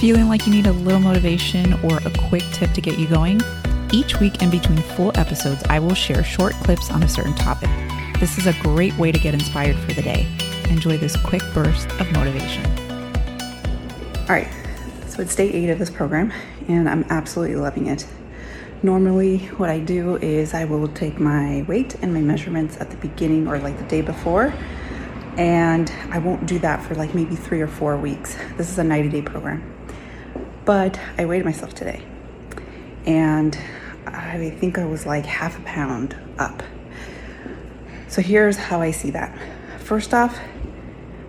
Feeling like you need a little motivation or a quick tip to get you going? Each week in between full episodes, I will share short clips on a certain topic. This is a great way to get inspired for the day. Enjoy this quick burst of motivation. All right, so it's day eight of this program, and I'm absolutely loving it. Normally, what I do is I will take my weight and my measurements at the beginning or like the day before, and I won't do that for like maybe three or four weeks. This is a 90 day program. But I weighed myself today, and I think I was like half a pound up. So here's how I see that. First off,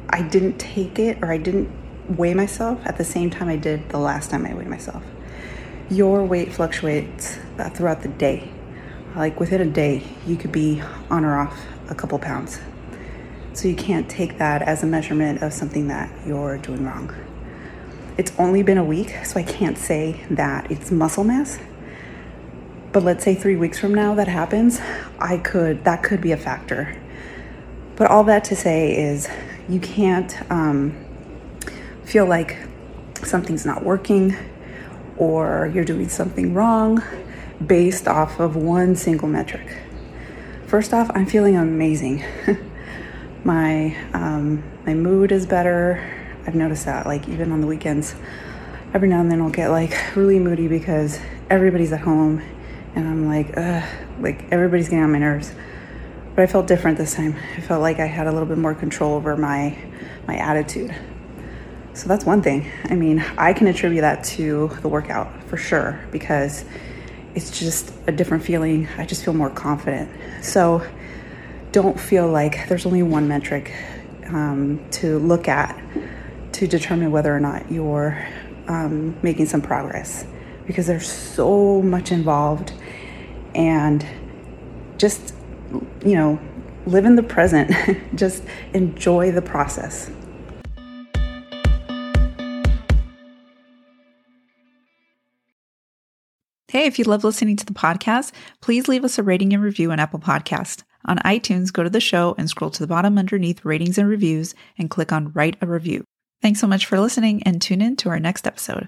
I didn't take it or I didn't weigh myself at the same time I did the last time I weighed myself your weight fluctuates uh, throughout the day. Like within a day, you could be on or off a couple pounds. So you can't take that as a measurement of something that you're doing wrong. It's only been a week, so I can't say that it's muscle mass. But let's say three weeks from now that happens, I could that could be a factor. But all that to say is you can't um, feel like something's not working or you're doing something wrong based off of one single metric. First off, I'm feeling amazing. my um, my mood is better. I've noticed that, like even on the weekends, every now and then I'll get like really moody because everybody's at home, and I'm like, ugh, like everybody's getting on my nerves. But I felt different this time. I felt like I had a little bit more control over my my attitude. So that's one thing. I mean, I can attribute that to the workout for sure because it's just a different feeling. I just feel more confident. So don't feel like there's only one metric um, to look at to determine whether or not you're um, making some progress because there's so much involved and just, you know, live in the present, just enjoy the process. Hey, if you love listening to the podcast, please leave us a rating and review on Apple Podcast. On iTunes, go to the show and scroll to the bottom underneath ratings and reviews and click on write a review. Thanks so much for listening and tune in to our next episode.